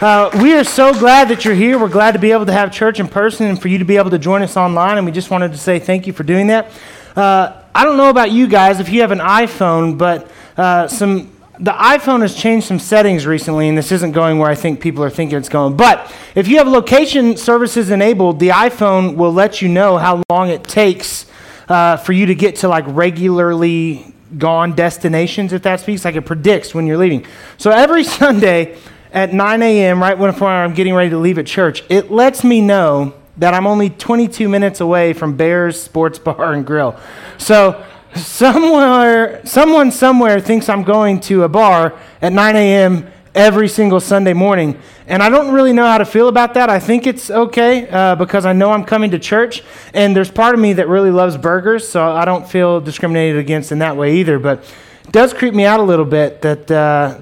Uh, we are so glad that you're here. We're glad to be able to have church in person and for you to be able to join us online. And we just wanted to say thank you for doing that. Uh, I don't know about you guys if you have an iPhone, but uh, some the iPhone has changed some settings recently, and this isn't going where I think people are thinking it's going. But if you have location services enabled, the iPhone will let you know how long it takes uh, for you to get to like regularly gone destinations, if that speaks. Like it predicts when you're leaving. So every Sunday at 9 a.m., right when I'm getting ready to leave at church, it lets me know that I'm only 22 minutes away from Bears Sports Bar and Grill. So somewhere, someone somewhere thinks I'm going to a bar at 9 a.m. every single Sunday morning. And I don't really know how to feel about that. I think it's okay uh, because I know I'm coming to church. And there's part of me that really loves burgers, so I don't feel discriminated against in that way either. But it does creep me out a little bit that uh,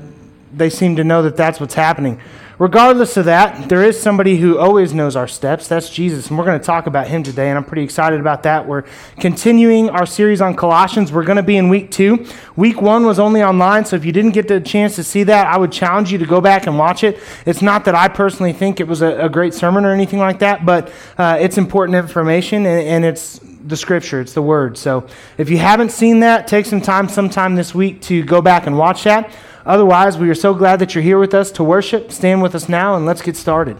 they seem to know that that's what's happening. Regardless of that, there is somebody who always knows our steps. That's Jesus. And we're going to talk about him today, and I'm pretty excited about that. We're continuing our series on Colossians. We're going to be in week two. Week one was only online, so if you didn't get the chance to see that, I would challenge you to go back and watch it. It's not that I personally think it was a, a great sermon or anything like that, but uh, it's important information, and, and it's the scripture, it's the word. So if you haven't seen that, take some time sometime this week to go back and watch that. Otherwise, we are so glad that you're here with us to worship. Stand with us now and let's get started.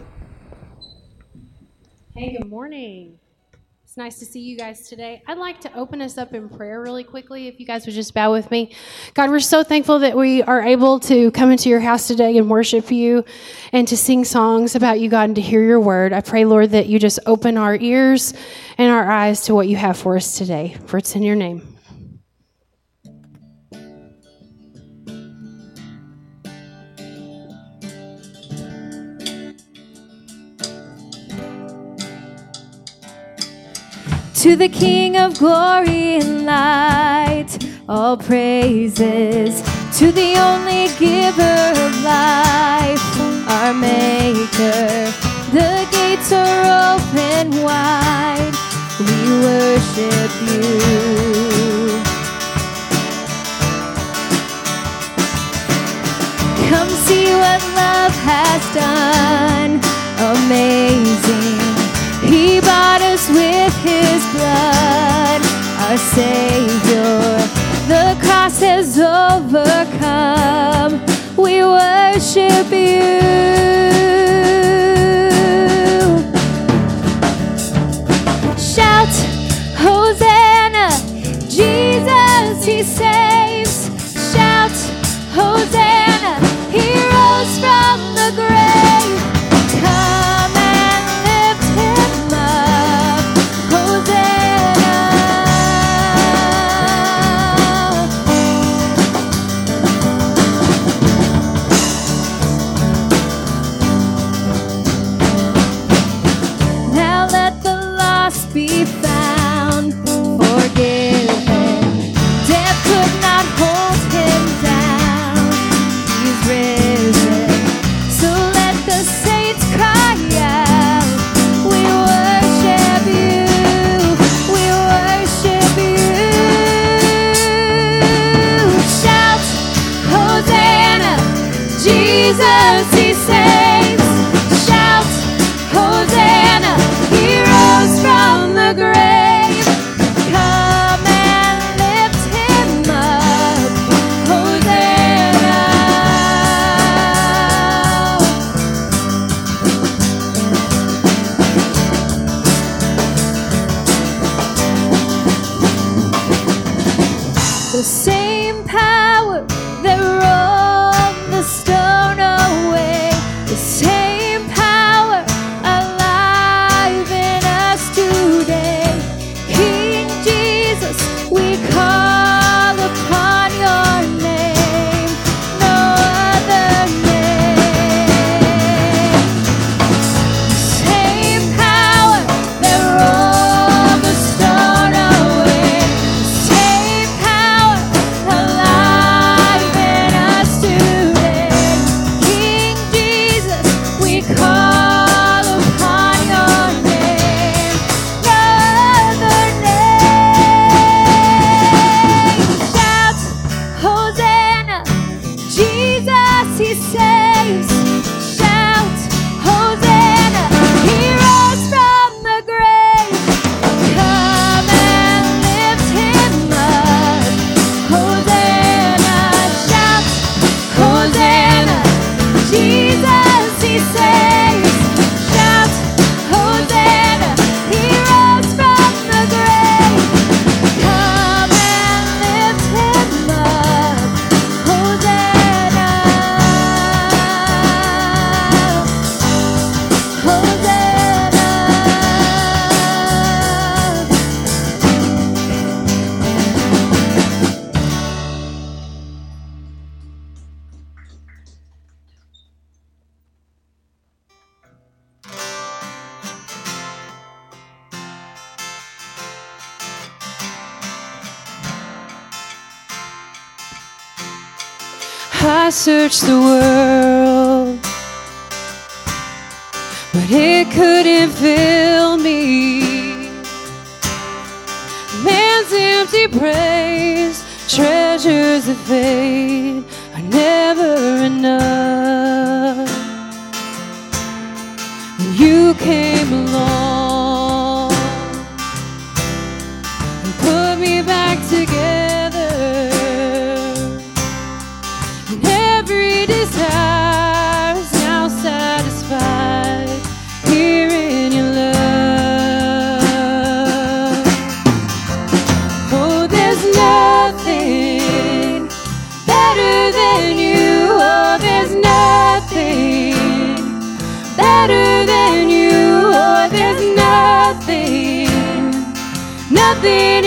Hey, good morning. It's nice to see you guys today. I'd like to open us up in prayer really quickly, if you guys would just bow with me. God, we're so thankful that we are able to come into your house today and worship you and to sing songs about you, God, and to hear your word. I pray, Lord, that you just open our ears and our eyes to what you have for us today. For it's in your name. To the King of glory and light, all praises. To the only giver of life, our Maker. The gates are open wide. We worship you. Come see what love has done. Amazing. He bought us with his blood, our Savior. The cross has overcome. We worship you. Shout, Hosanna, Jesus, he saves. Shout, Hosanna, he rose from the grave. search the world, but it couldn't fill me. Man's empty praise, treasures of fate are never enough. You came along and put me back together. thee.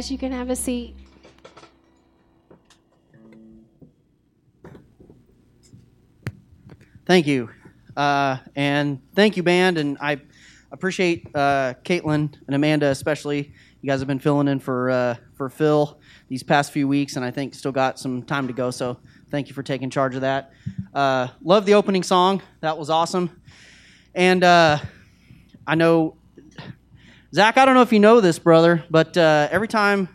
guys, you can have a seat. Thank you. Uh, and thank you, band. And I appreciate uh, Caitlin and Amanda especially. You guys have been filling in for uh, for Phil these past few weeks, and I think still got some time to go. So thank you for taking charge of that. Uh, love the opening song. That was awesome. And uh, I know Zach, I don't know if you know this, brother, but uh, every time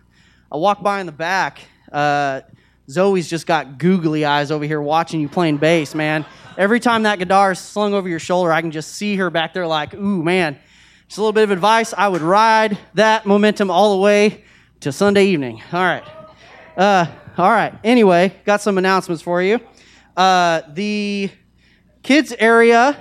I walk by in the back, uh, Zoe's just got googly eyes over here watching you playing bass, man. Every time that guitar is slung over your shoulder, I can just see her back there like, ooh, man. Just a little bit of advice. I would ride that momentum all the way to Sunday evening. All right. Uh, all right. Anyway, got some announcements for you. Uh, the kids area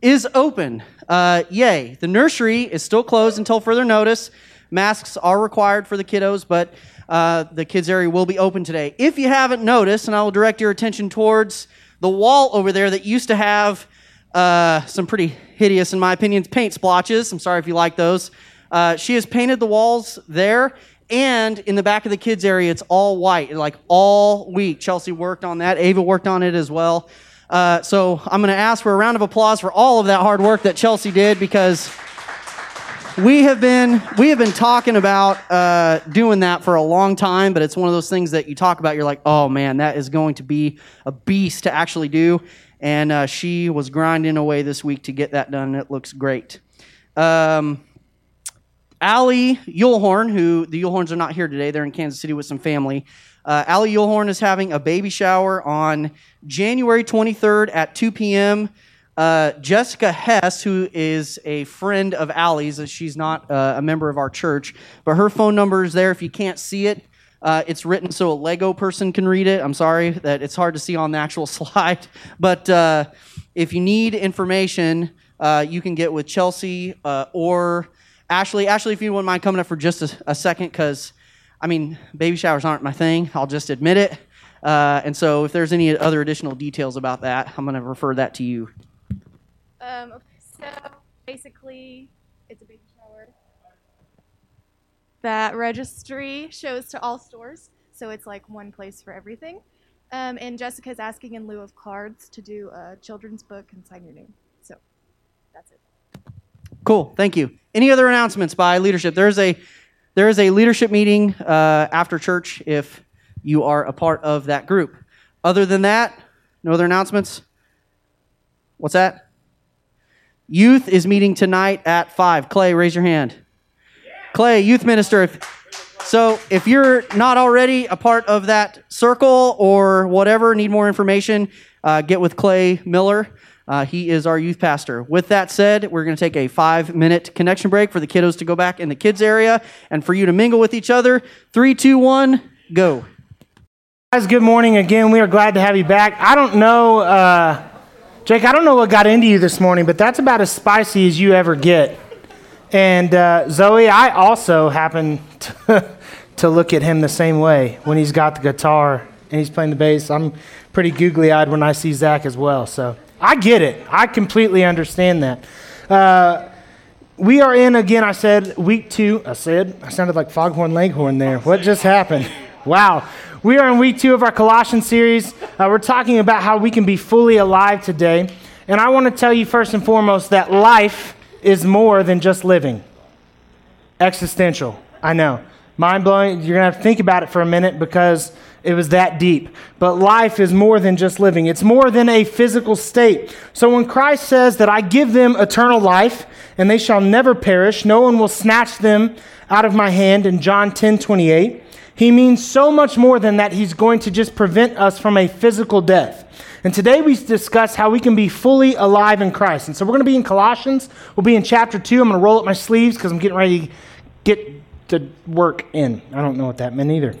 is open. Uh, yay. The nursery is still closed until further notice. Masks are required for the kiddos, but uh, the kids area will be open today. If you haven't noticed, and I will direct your attention towards the wall over there that used to have uh, some pretty hideous, in my opinion, paint splotches. I'm sorry if you like those. Uh, she has painted the walls there, and in the back of the kids area, it's all white, like all week. Chelsea worked on that. Ava worked on it as well. Uh, so I'm going to ask for a round of applause for all of that hard work that Chelsea did because we have been we have been talking about uh, doing that for a long time, but it's one of those things that you talk about. You're like, oh man, that is going to be a beast to actually do. And uh, she was grinding away this week to get that done. It looks great. Um, Allie Yulhorn, who the Yulhorns are not here today, they're in Kansas City with some family. Uh, Allie Yulhorn is having a baby shower on January 23rd at 2 p.m. Uh, Jessica Hess, who is a friend of Allie's, uh, she's not uh, a member of our church, but her phone number is there. If you can't see it, uh, it's written so a Lego person can read it. I'm sorry that it's hard to see on the actual slide, but uh, if you need information, uh, you can get with Chelsea or Ashley. Ashley, if you wouldn't mind coming up for just a, a second, because I mean, baby showers aren't my thing. I'll just admit it. Uh, and so, if there's any other additional details about that, I'm going to refer that to you. Um, so basically, it's a baby shower. That registry shows to all stores, so it's like one place for everything. Um, and Jessica's asking in lieu of cards to do a children's book and sign your name. So that's it. Cool. Thank you. Any other announcements by leadership? There's a there is a leadership meeting uh, after church if you are a part of that group. Other than that, no other announcements. What's that? Youth is meeting tonight at five. Clay, raise your hand. Clay, youth minister. If, so if you're not already a part of that circle or whatever, need more information, uh, get with Clay Miller. Uh, he is our youth pastor. With that said, we're going to take a five minute connection break for the kiddos to go back in the kids area and for you to mingle with each other. Three, two, one, go. Guys, good morning again. We are glad to have you back. I don't know, uh, Jake, I don't know what got into you this morning, but that's about as spicy as you ever get. And uh, Zoe, I also happen to, to look at him the same way when he's got the guitar and he's playing the bass. I'm pretty googly eyed when I see Zach as well. So I get it. I completely understand that. Uh, we are in, again, I said, week two. I said, I sounded like Foghorn Leghorn there. What just happened? Wow. We are in week two of our Colossians series. Uh, we're talking about how we can be fully alive today. And I want to tell you first and foremost that life is more than just living. Existential. I know. Mind blowing. You're going to have to think about it for a minute because it was that deep. But life is more than just living, it's more than a physical state. So when Christ says that I give them eternal life and they shall never perish, no one will snatch them out of my hand in John 10 28, he means so much more than that he's going to just prevent us from a physical death. And today we discuss how we can be fully alive in Christ. And so we're going to be in Colossians. We'll be in chapter 2. I'm going to roll up my sleeves because I'm getting ready to get to work in. I don't know what that meant either.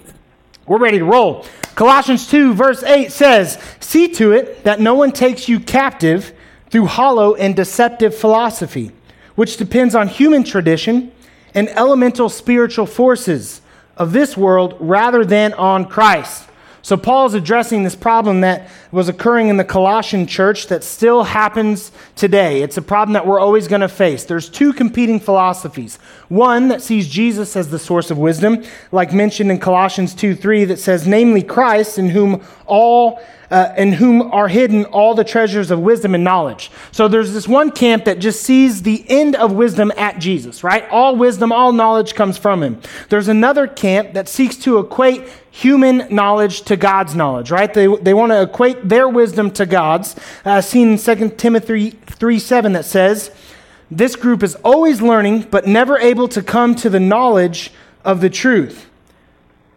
We're ready to roll. Colossians 2, verse 8 says, See to it that no one takes you captive through hollow and deceptive philosophy, which depends on human tradition and elemental spiritual forces of this world rather than on Christ. So, Paul is addressing this problem that was occurring in the Colossian church that still happens today. It's a problem that we're always going to face. There's two competing philosophies. One that sees Jesus as the source of wisdom, like mentioned in Colossians 2 3, that says, namely Christ, in whom all uh, in whom are hidden all the treasures of wisdom and knowledge. So there's this one camp that just sees the end of wisdom at Jesus, right? All wisdom, all knowledge comes from him. There's another camp that seeks to equate human knowledge to God's knowledge, right? They, they want to equate their wisdom to God's, uh, seen in 2 Timothy 3 7 that says, This group is always learning, but never able to come to the knowledge of the truth.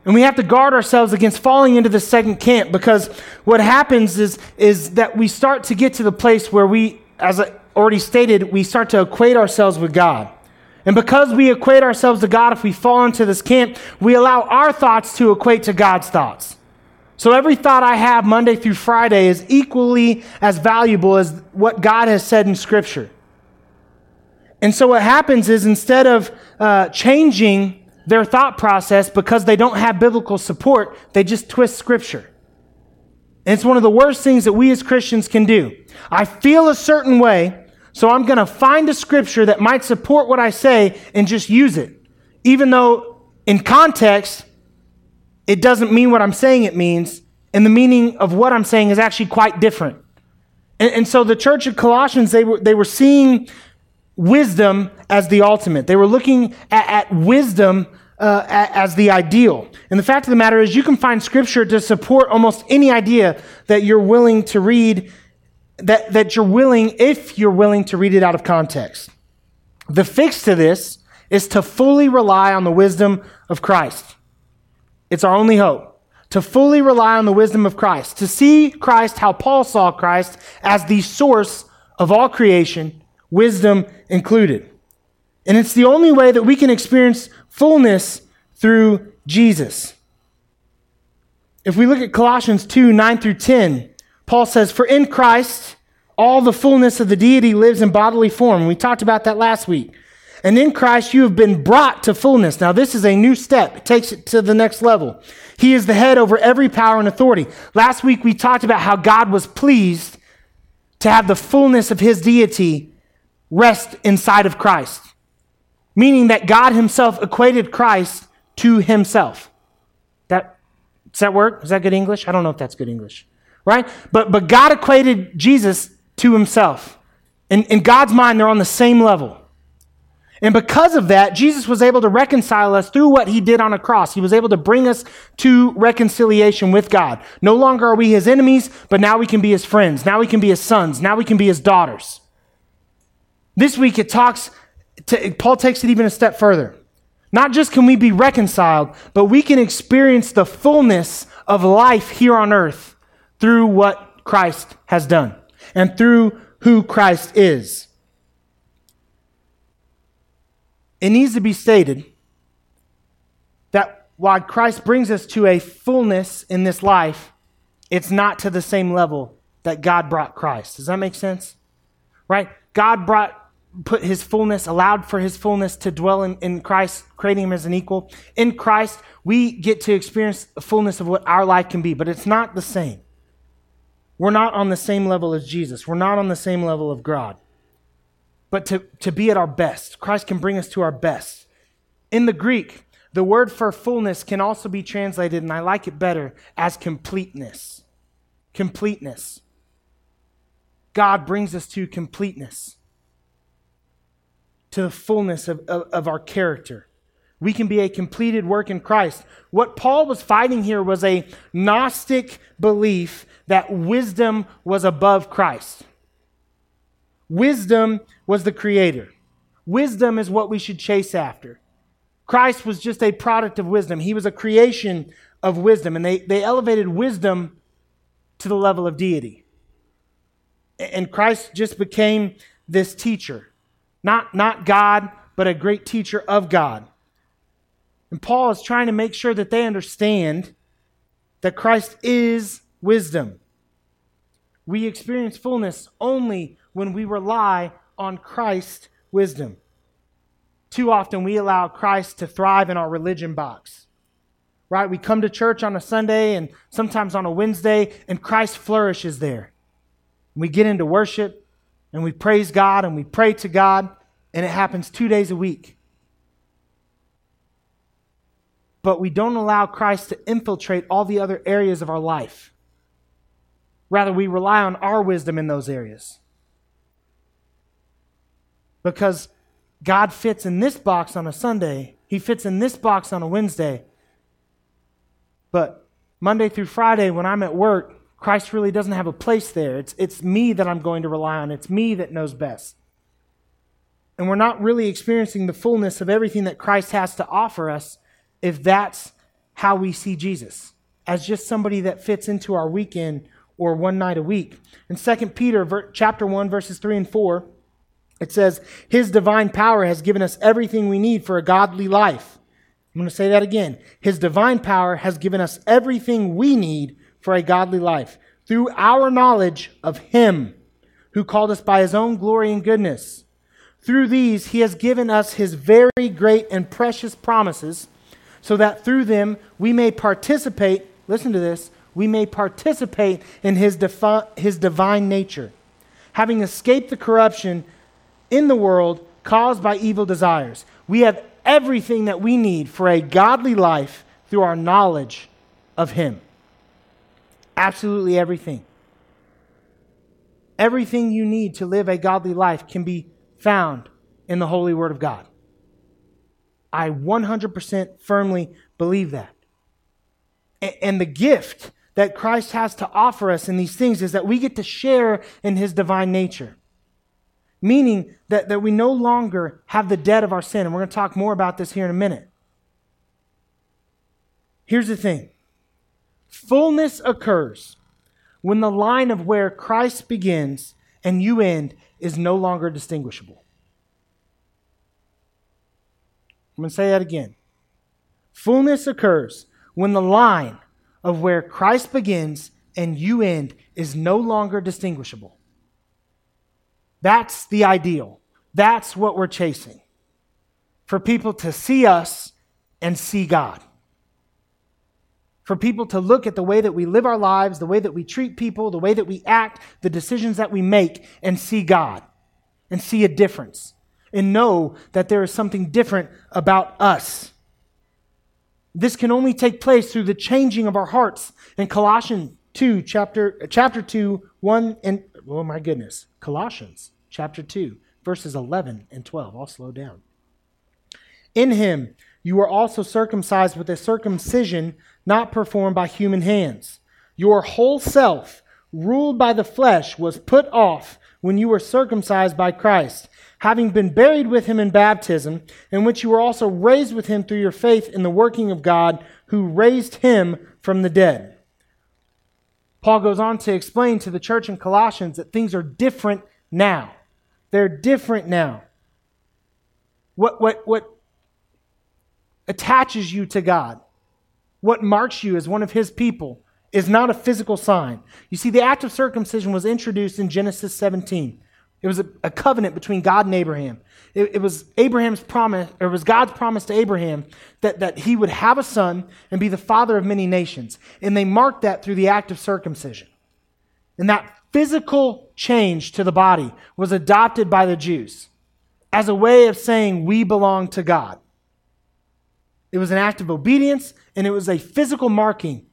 And we have to guard ourselves against falling into the second camp because what happens is, is that we start to get to the place where we, as I already stated, we start to equate ourselves with God. And because we equate ourselves to God, if we fall into this camp, we allow our thoughts to equate to God's thoughts. So every thought I have Monday through Friday is equally as valuable as what God has said in Scripture. And so what happens is instead of uh, changing their thought process because they don't have biblical support, they just twist Scripture. And it's one of the worst things that we as Christians can do. I feel a certain way, so I'm going to find a scripture that might support what I say and just use it. Even though in context, it doesn't mean what I'm saying it means, and the meaning of what I'm saying is actually quite different. And, and so the church of Colossians, they were, they were seeing wisdom as the ultimate. They were looking at, at wisdom uh, as the ideal. And the fact of the matter is, you can find scripture to support almost any idea that you're willing to read that, that you're willing, if you're willing to read it out of context. The fix to this is to fully rely on the wisdom of Christ. It's our only hope. To fully rely on the wisdom of Christ. To see Christ how Paul saw Christ as the source of all creation, wisdom included. And it's the only way that we can experience fullness through Jesus. If we look at Colossians 2 9 through 10, Paul says, For in Christ, all the fullness of the deity lives in bodily form. We talked about that last week. And in Christ, you have been brought to fullness. Now, this is a new step. It takes it to the next level. He is the head over every power and authority. Last week, we talked about how God was pleased to have the fullness of his deity rest inside of Christ, meaning that God himself equated Christ to himself. That, does that work? Is that good English? I don't know if that's good English right? But, but God equated Jesus to himself. In, in God's mind, they're on the same level. And because of that, Jesus was able to reconcile us through what he did on a cross. He was able to bring us to reconciliation with God. No longer are we his enemies, but now we can be his friends. Now we can be his sons. Now we can be his daughters. This week it talks, to, Paul takes it even a step further. Not just can we be reconciled, but we can experience the fullness of life here on earth through what Christ has done and through who Christ is. It needs to be stated that while Christ brings us to a fullness in this life, it's not to the same level that God brought Christ. Does that make sense? Right? God brought put his fullness, allowed for his fullness to dwell in, in Christ, creating him as an equal. In Christ, we get to experience the fullness of what our life can be, but it's not the same. We're not on the same level as Jesus. We're not on the same level of God. But to, to be at our best, Christ can bring us to our best. In the Greek, the word for fullness can also be translated, and I like it better, as completeness. Completeness. God brings us to completeness, to the fullness of, of, of our character. We can be a completed work in Christ. What Paul was fighting here was a Gnostic belief that wisdom was above Christ. Wisdom was the creator. Wisdom is what we should chase after. Christ was just a product of wisdom. He was a creation of wisdom, and they, they elevated wisdom to the level of deity. And Christ just became this teacher. Not, not God, but a great teacher of God. And Paul is trying to make sure that they understand that Christ is wisdom. We experience fullness only when we rely on Christ's wisdom. Too often we allow Christ to thrive in our religion box. Right? We come to church on a Sunday and sometimes on a Wednesday, and Christ flourishes there. We get into worship and we praise God and we pray to God, and it happens two days a week but we don't allow Christ to infiltrate all the other areas of our life. Rather, we rely on our wisdom in those areas. Because God fits in this box on a Sunday, He fits in this box on a Wednesday. But Monday through Friday, when I'm at work, Christ really doesn't have a place there. It's, it's me that I'm going to rely on, it's me that knows best. And we're not really experiencing the fullness of everything that Christ has to offer us if that's how we see Jesus, as just somebody that fits into our weekend or one night a week. In 2 Peter chapter 1 verses 3 and 4, it says, "His divine power has given us everything we need for a godly life." I'm going to say that again. His divine power has given us everything we need for a godly life through our knowledge of him who called us by his own glory and goodness. Through these, he has given us his very great and precious promises, so that through them we may participate, listen to this, we may participate in his, defi- his divine nature, having escaped the corruption in the world caused by evil desires. We have everything that we need for a godly life through our knowledge of him. Absolutely everything. Everything you need to live a godly life can be found in the Holy Word of God. I 100% firmly believe that. And the gift that Christ has to offer us in these things is that we get to share in his divine nature. Meaning that, that we no longer have the debt of our sin. And we're going to talk more about this here in a minute. Here's the thing fullness occurs when the line of where Christ begins and you end is no longer distinguishable. I'm going to say that again. Fullness occurs when the line of where Christ begins and you end is no longer distinguishable. That's the ideal. That's what we're chasing. For people to see us and see God. For people to look at the way that we live our lives, the way that we treat people, the way that we act, the decisions that we make, and see God and see a difference and know that there is something different about us. This can only take place through the changing of our hearts. In Colossians 2, chapter, chapter 2, 1 and, oh my goodness, Colossians chapter 2, verses 11 and 12. I'll slow down. In him, you were also circumcised with a circumcision not performed by human hands. Your whole self, ruled by the flesh, was put off when you were circumcised by Christ, having been buried with him in baptism, in which you were also raised with him through your faith in the working of God who raised him from the dead. Paul goes on to explain to the church in Colossians that things are different now. They're different now. What, what, what attaches you to God, what marks you as one of His people, is not a physical sign. You see, the act of circumcision was introduced in Genesis 17. It was a, a covenant between God and Abraham. It, it, was Abraham's promise, or it was God's promise to Abraham that, that he would have a son and be the father of many nations. And they marked that through the act of circumcision. And that physical change to the body was adopted by the Jews as a way of saying we belong to God. It was an act of obedience and it was a physical marking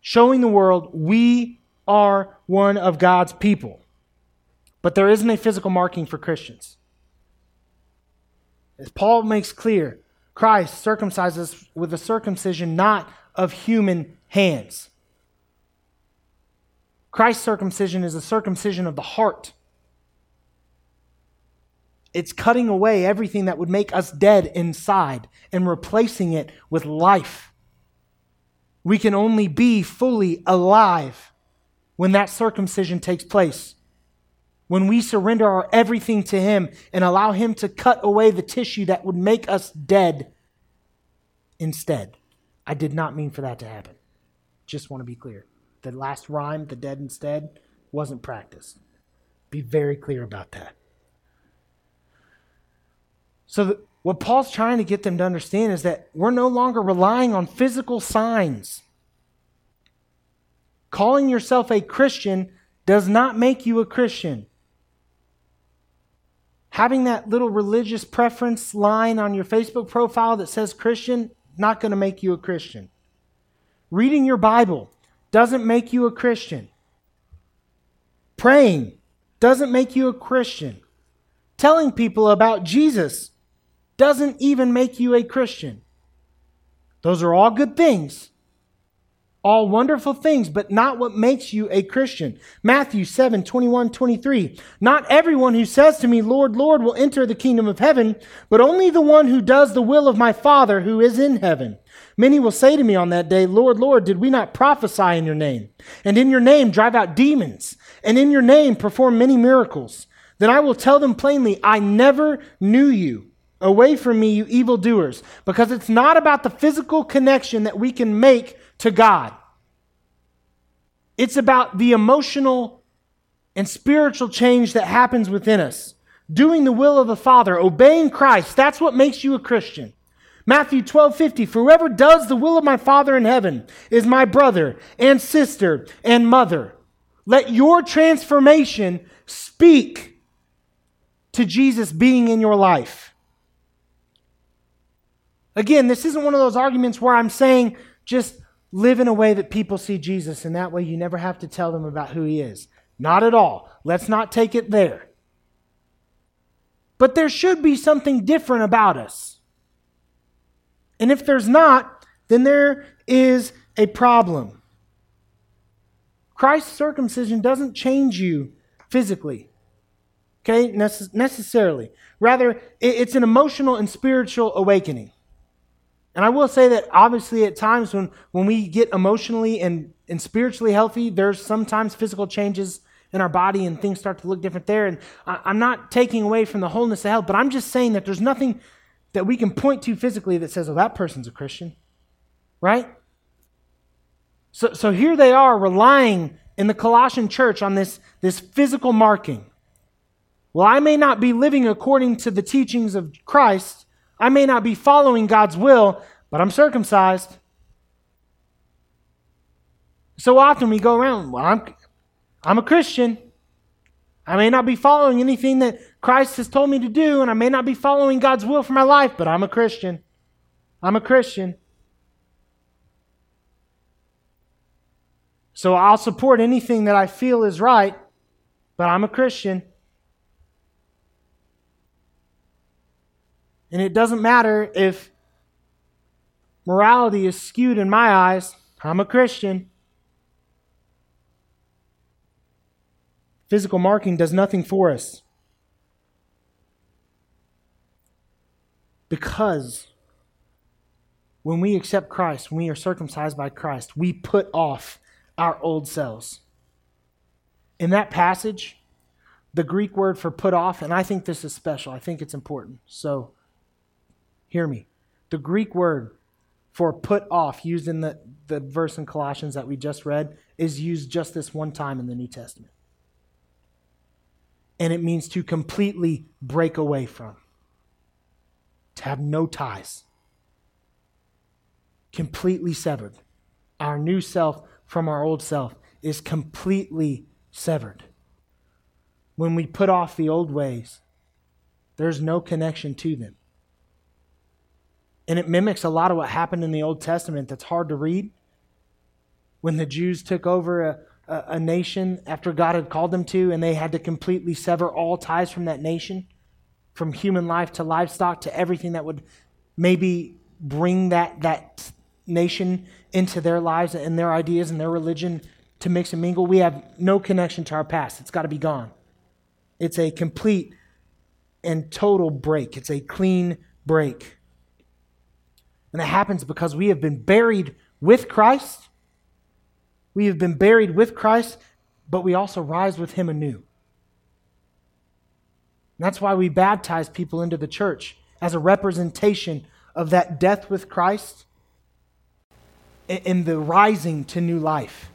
showing the world we are one of God's people. But there isn't a physical marking for Christians. As Paul makes clear, Christ circumcises with a circumcision not of human hands. Christ's circumcision is a circumcision of the heart. It's cutting away everything that would make us dead inside and replacing it with life. We can only be fully alive when that circumcision takes place. When we surrender our everything to Him and allow Him to cut away the tissue that would make us dead instead. I did not mean for that to happen. Just want to be clear. The last rhyme, the dead instead, wasn't practiced. Be very clear about that. So, the, what Paul's trying to get them to understand is that we're no longer relying on physical signs. Calling yourself a Christian does not make you a Christian. Having that little religious preference line on your Facebook profile that says Christian, not going to make you a Christian. Reading your Bible doesn't make you a Christian. Praying doesn't make you a Christian. Telling people about Jesus doesn't even make you a Christian. Those are all good things, all wonderful things, but not what makes you a Christian. Matthew 7 21, 23. Not everyone who says to me, Lord, Lord, will enter the kingdom of heaven, but only the one who does the will of my Father who is in heaven. Many will say to me on that day, Lord, Lord, did we not prophesy in your name? And in your name drive out demons? And in your name perform many miracles? Then I will tell them plainly, I never knew you. Away from me, you evildoers. Because it's not about the physical connection that we can make to God, it's about the emotional and spiritual change that happens within us. Doing the will of the Father, obeying Christ, that's what makes you a Christian. Matthew 12, 50. For whoever does the will of my Father in heaven is my brother and sister and mother. Let your transformation speak to Jesus being in your life. Again, this isn't one of those arguments where I'm saying just live in a way that people see Jesus, and that way you never have to tell them about who he is. Not at all. Let's not take it there. But there should be something different about us. And if there's not, then there is a problem. Christ's circumcision doesn't change you physically, okay, Necess- necessarily. Rather, it's an emotional and spiritual awakening. And I will say that obviously at times when, when we get emotionally and, and spiritually healthy, there's sometimes physical changes in our body and things start to look different there. And I, I'm not taking away from the wholeness of health, but I'm just saying that there's nothing that we can point to physically that says, oh, that person's a Christian, right? So, so here they are relying in the Colossian church on this, this physical marking. Well, I may not be living according to the teachings of Christ, I may not be following God's will, but I'm circumcised. So often we go around, well, I'm, I'm a Christian. I may not be following anything that Christ has told me to do, and I may not be following God's will for my life, but I'm a Christian. I'm a Christian. So I'll support anything that I feel is right, but I'm a Christian. And it doesn't matter if morality is skewed in my eyes, I'm a Christian. Physical marking does nothing for us. Because when we accept Christ, when we are circumcised by Christ, we put off our old selves. In that passage, the Greek word for put off, and I think this is special, I think it's important. So Hear me. The Greek word for put off, used in the, the verse in Colossians that we just read, is used just this one time in the New Testament. And it means to completely break away from, to have no ties, completely severed. Our new self from our old self is completely severed. When we put off the old ways, there's no connection to them. And it mimics a lot of what happened in the Old Testament that's hard to read. When the Jews took over a, a, a, nation after God had called them to, and they had to completely sever all ties from that nation, from human life to livestock to everything that would maybe bring that, that nation into their lives and their ideas and their religion to mix and mingle. We have no connection to our past. It's got to be gone. It's a complete and total break, it's a clean break. And that happens because we have been buried with Christ. We have been buried with Christ, but we also rise with him anew. And that's why we baptize people into the church as a representation of that death with Christ and the rising to new life.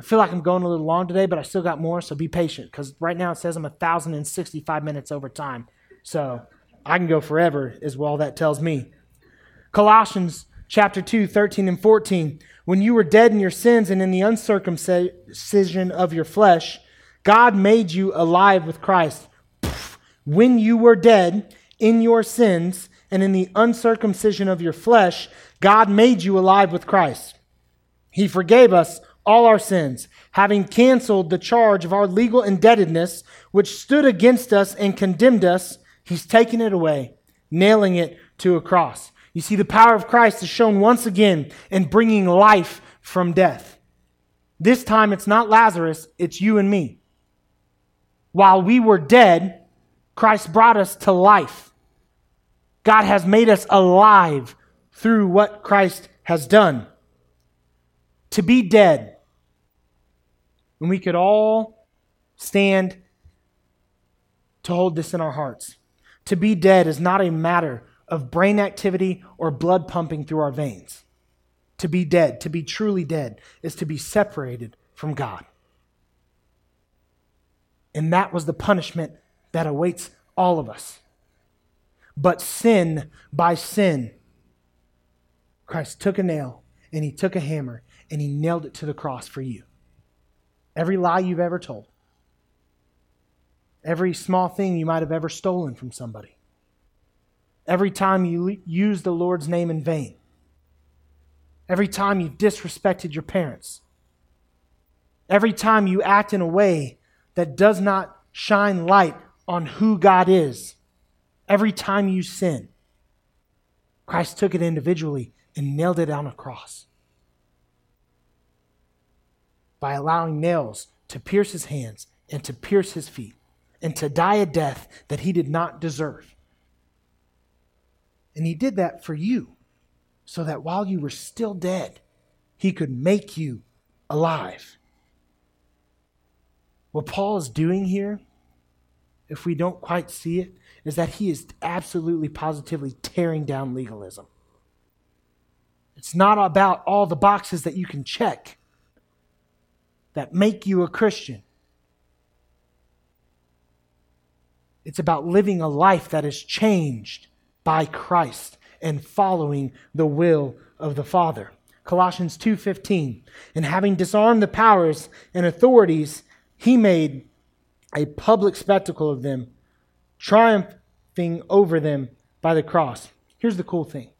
I feel like I'm going a little long today, but I still got more, so be patient because right now it says I'm 1,065 minutes over time. So I can go forever, is all that tells me. Colossians chapter 2, 13 and 14. When you were dead in your sins and in the uncircumcision of your flesh, God made you alive with Christ. When you were dead in your sins and in the uncircumcision of your flesh, God made you alive with Christ. He forgave us all our sins, having canceled the charge of our legal indebtedness, which stood against us and condemned us, he's taken it away, nailing it to a cross. You see, the power of Christ is shown once again in bringing life from death. This time it's not Lazarus, it's you and me. While we were dead, Christ brought us to life. God has made us alive through what Christ has done. To be dead, and we could all stand to hold this in our hearts. To be dead is not a matter of brain activity or blood pumping through our veins. To be dead, to be truly dead, is to be separated from God. And that was the punishment that awaits all of us. But sin by sin, Christ took a nail and he took a hammer and he nailed it to the cross for you. Every lie you've ever told, every small thing you might have ever stolen from somebody, every time you use the Lord's name in vain, every time you disrespected your parents, every time you act in a way that does not shine light on who God is, every time you sin, Christ took it individually and nailed it on a cross. By allowing nails to pierce his hands and to pierce his feet and to die a death that he did not deserve. And he did that for you so that while you were still dead, he could make you alive. What Paul is doing here, if we don't quite see it, is that he is absolutely positively tearing down legalism. It's not about all the boxes that you can check that make you a Christian. It's about living a life that is changed by Christ and following the will of the Father. Colossians 2:15 and having disarmed the powers and authorities he made a public spectacle of them triumphing over them by the cross. Here's the cool thing.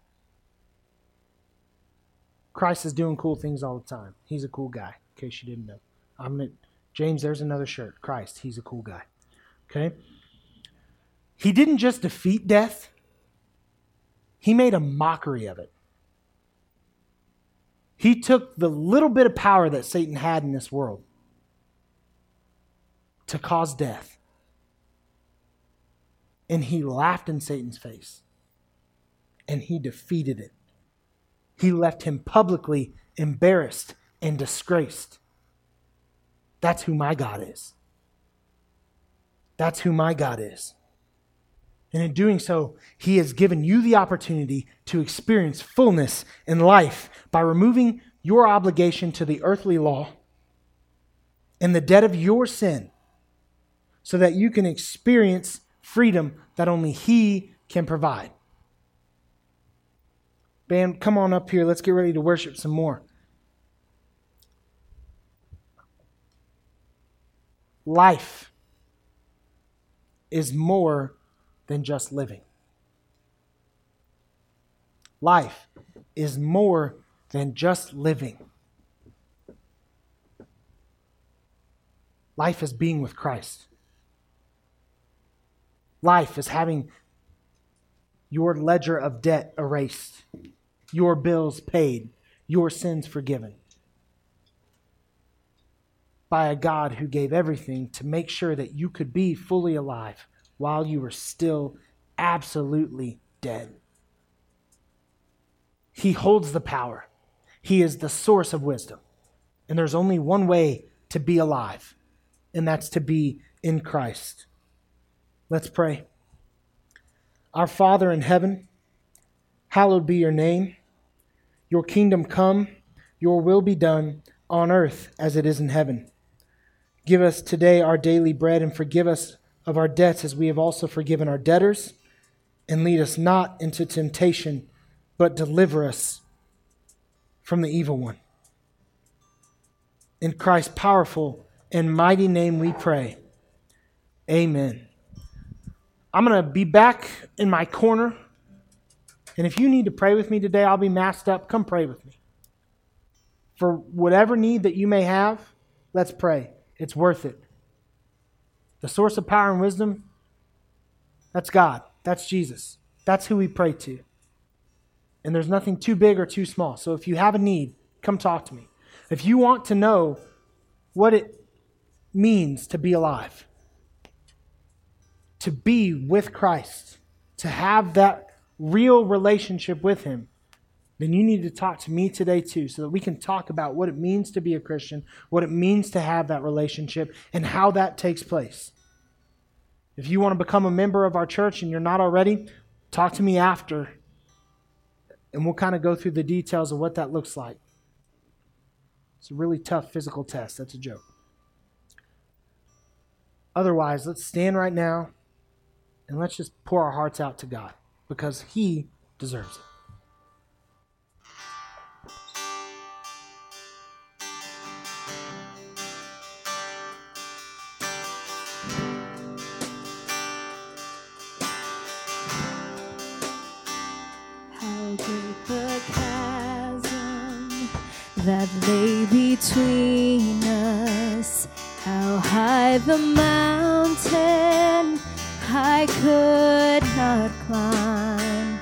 Christ is doing cool things all the time. He's a cool guy, in case you didn't know. I'm gonna, James, there's another shirt. Christ, he's a cool guy. Okay? He didn't just defeat death, he made a mockery of it. He took the little bit of power that Satan had in this world to cause death. And he laughed in Satan's face. And he defeated it. He left him publicly embarrassed and disgraced. That's who my God is. That's who my God is. And in doing so, He has given you the opportunity to experience fullness in life by removing your obligation to the earthly law and the debt of your sin so that you can experience freedom that only He can provide. Band, come on up here. Let's get ready to worship some more. life is more than just living. Life is more than just living. Life is being with Christ. Life is having your ledger of debt erased, your bills paid, your sins forgiven by a God who gave everything to make sure that you could be fully alive while you were still absolutely dead. He holds the power, He is the source of wisdom. And there's only one way to be alive, and that's to be in Christ. Let's pray. Our Father in heaven, hallowed be your name. Your kingdom come, your will be done on earth as it is in heaven. Give us today our daily bread and forgive us of our debts as we have also forgiven our debtors. And lead us not into temptation, but deliver us from the evil one. In Christ's powerful and mighty name we pray. Amen. I'm going to be back in my corner. And if you need to pray with me today, I'll be masked up. Come pray with me. for whatever need that you may have, let's pray. It's worth it. The source of power and wisdom, that's God. That's Jesus. That's who we pray to. And there's nothing too big or too small. So if you have a need, come talk to me. If you want to know what it means to be alive, to be with Christ, to have that real relationship with Him, then you need to talk to me today too, so that we can talk about what it means to be a Christian, what it means to have that relationship, and how that takes place. If you want to become a member of our church and you're not already, talk to me after, and we'll kind of go through the details of what that looks like. It's a really tough physical test. That's a joke. Otherwise, let's stand right now and let's just pour our hearts out to God because He deserves it. Mountain I could not climb.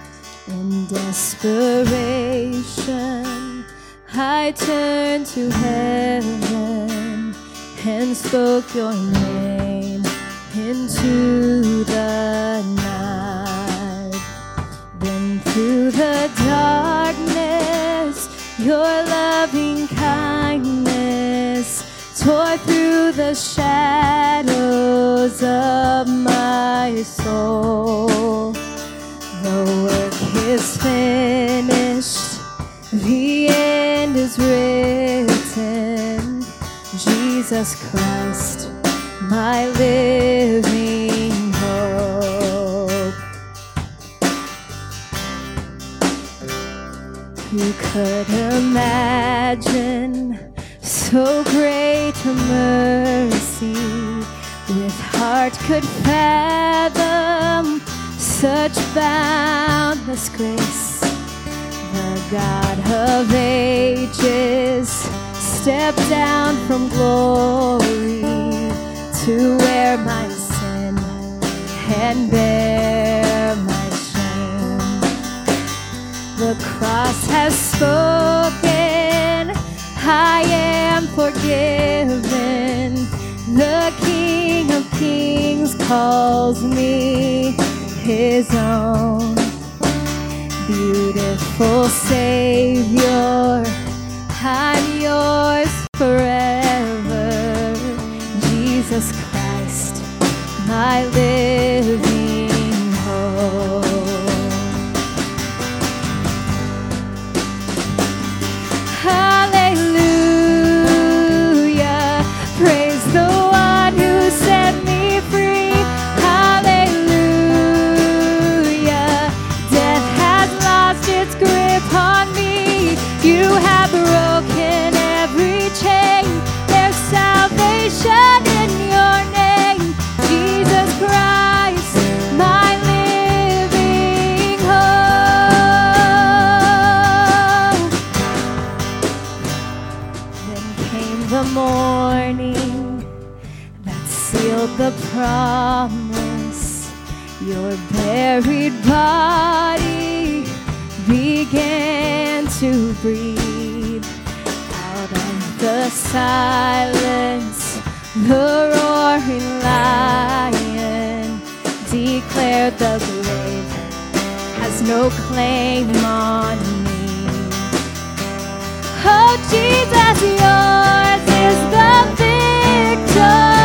In desperation, I turned to heaven and spoke your name into the night. Then through the darkness, your loving kindness tore through the shadows of my soul. The work is finished, the end is written. Jesus Christ, my living hope. Who could imagine so great mercy? With heart could fathom such boundless grace. The God of ages stepped down from glory to wear my sin and bear my shame. The cross has spoken, forgiven. The King of Kings calls me his own. Beautiful Savior, I'm yours forever. Jesus Christ, my living the morning that sealed the promise. Your buried body began to breathe out of the silence. The roaring lion declared the grave has no claim on me. Oh, Jesus, yours is the victory.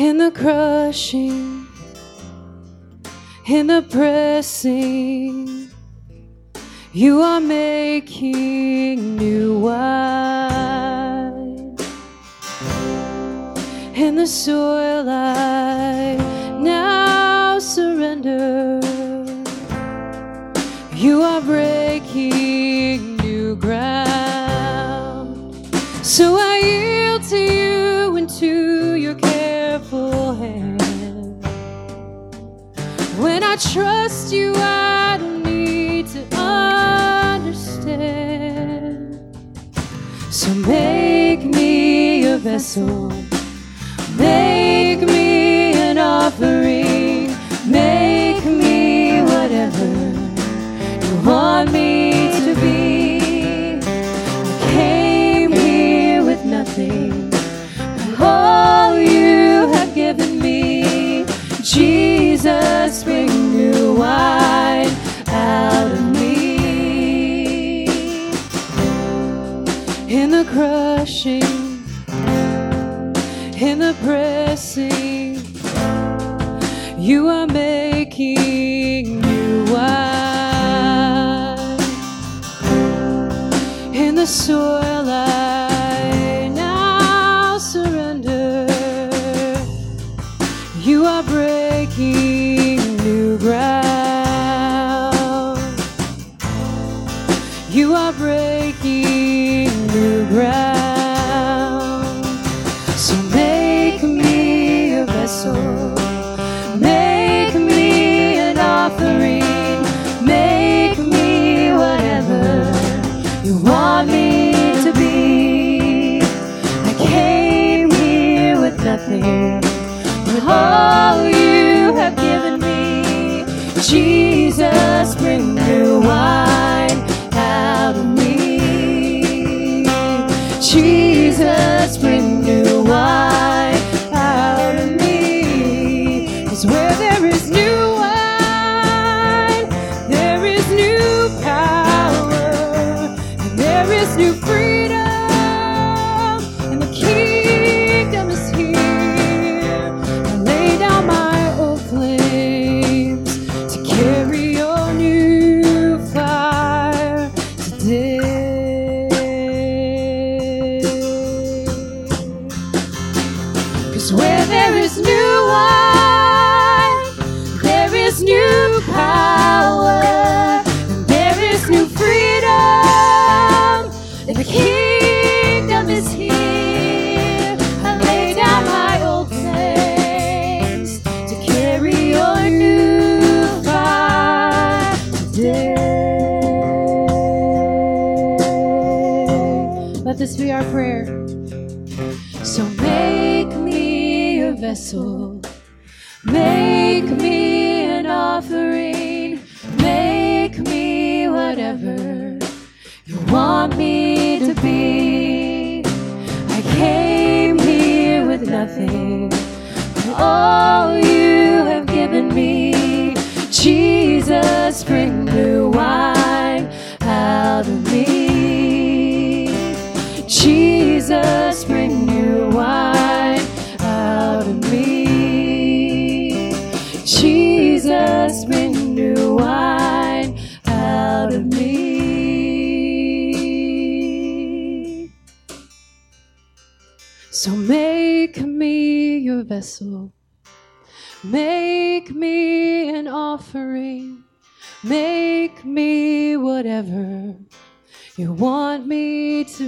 In the crushing, in the pressing. You are making new wine in the soil I now surrender. You are breaking new ground. So I trust you, I don't need to understand. So make me a vessel. Make me an offering. Make me whatever you want me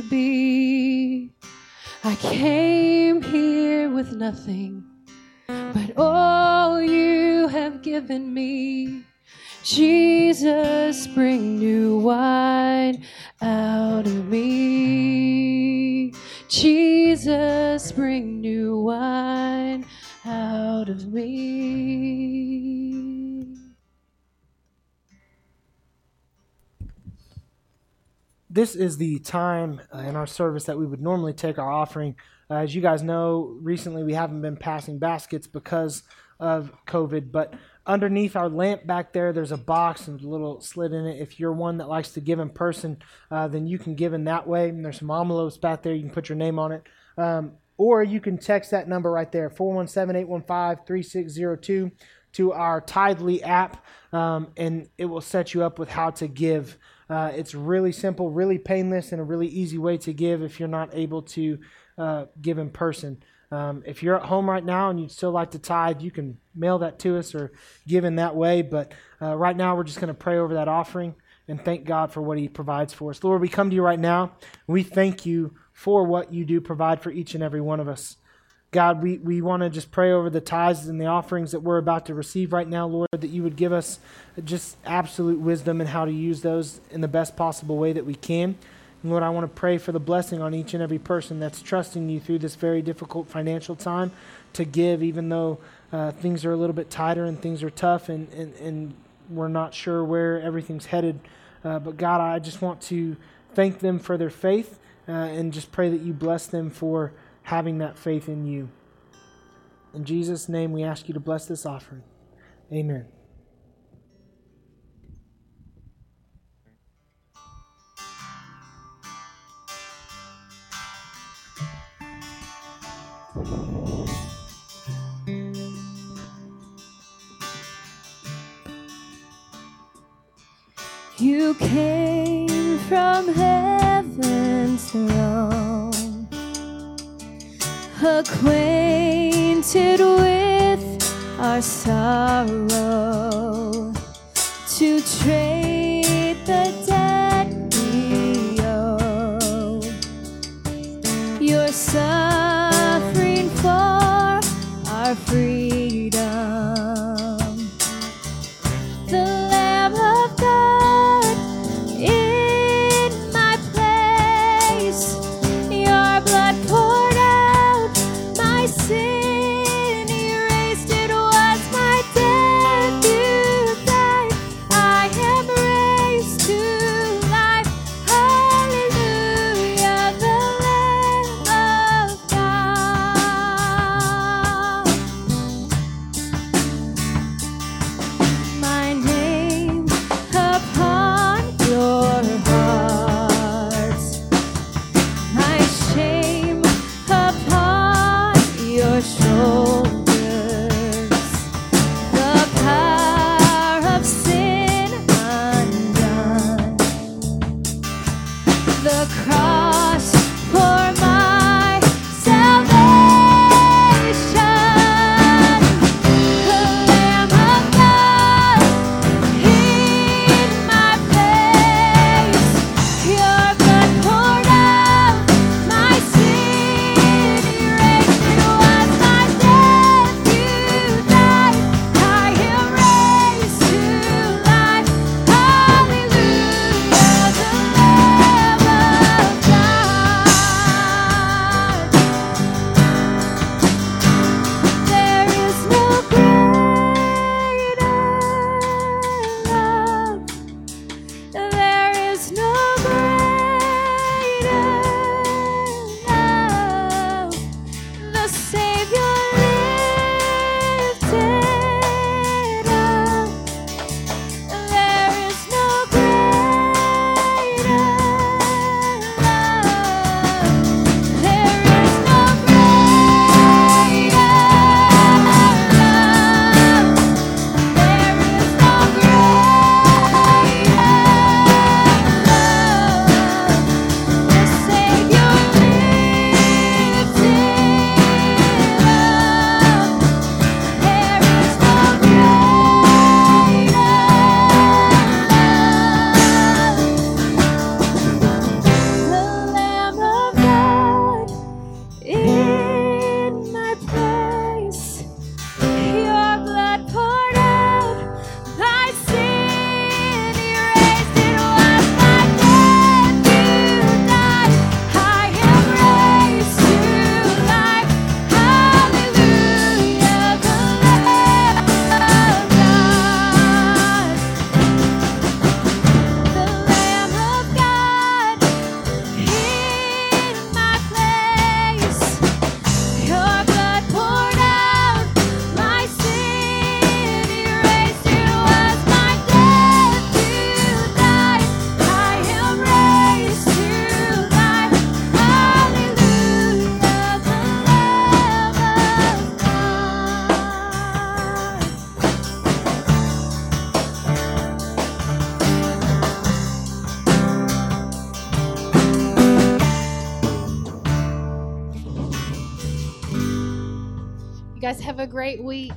be. I came here with nothing, but all you have given me. Jesus, bring new wine out of me. Jesus, bring new wine out of me. This is the time uh, in our service that we would normally take our offering. Uh, as you guys know, recently we haven't been passing baskets because of COVID, but underneath our lamp back there, there's a box and a little slit in it. If you're one that likes to give in person, uh, then you can give in that way. And there's some envelopes back there. You can put your name on it. Um, or you can text that number right there 417 815 3602 to our Tithely app, um, and it will set you up with how to give. Uh, it's really simple, really painless, and a really easy way to give if you're not able to uh, give in person. Um, if you're at home right now and you'd still like to tithe, you can mail that to us or give in that way. But uh, right now, we're just going to pray over that offering and thank God for what He provides for us. Lord, we come to you right now. We thank you for what you do provide for each and every one of us. God, we, we want to just pray over the tithes and the offerings that we're about to receive right now, Lord, that you would give us just absolute wisdom in how to use those in the best possible way that we can. And Lord, I want to pray for the blessing on each and every person that's trusting you through this very difficult financial time to give, even though uh, things are a little bit tighter and things are tough and, and, and we're not sure where everything's headed. Uh, but God, I just want to thank them for their faith uh, and just pray that you bless them for having that faith in you. In Jesus' name, we ask you to bless this offering. Amen. You came from heaven's throne, acquainted with our sorrow, to trade great week.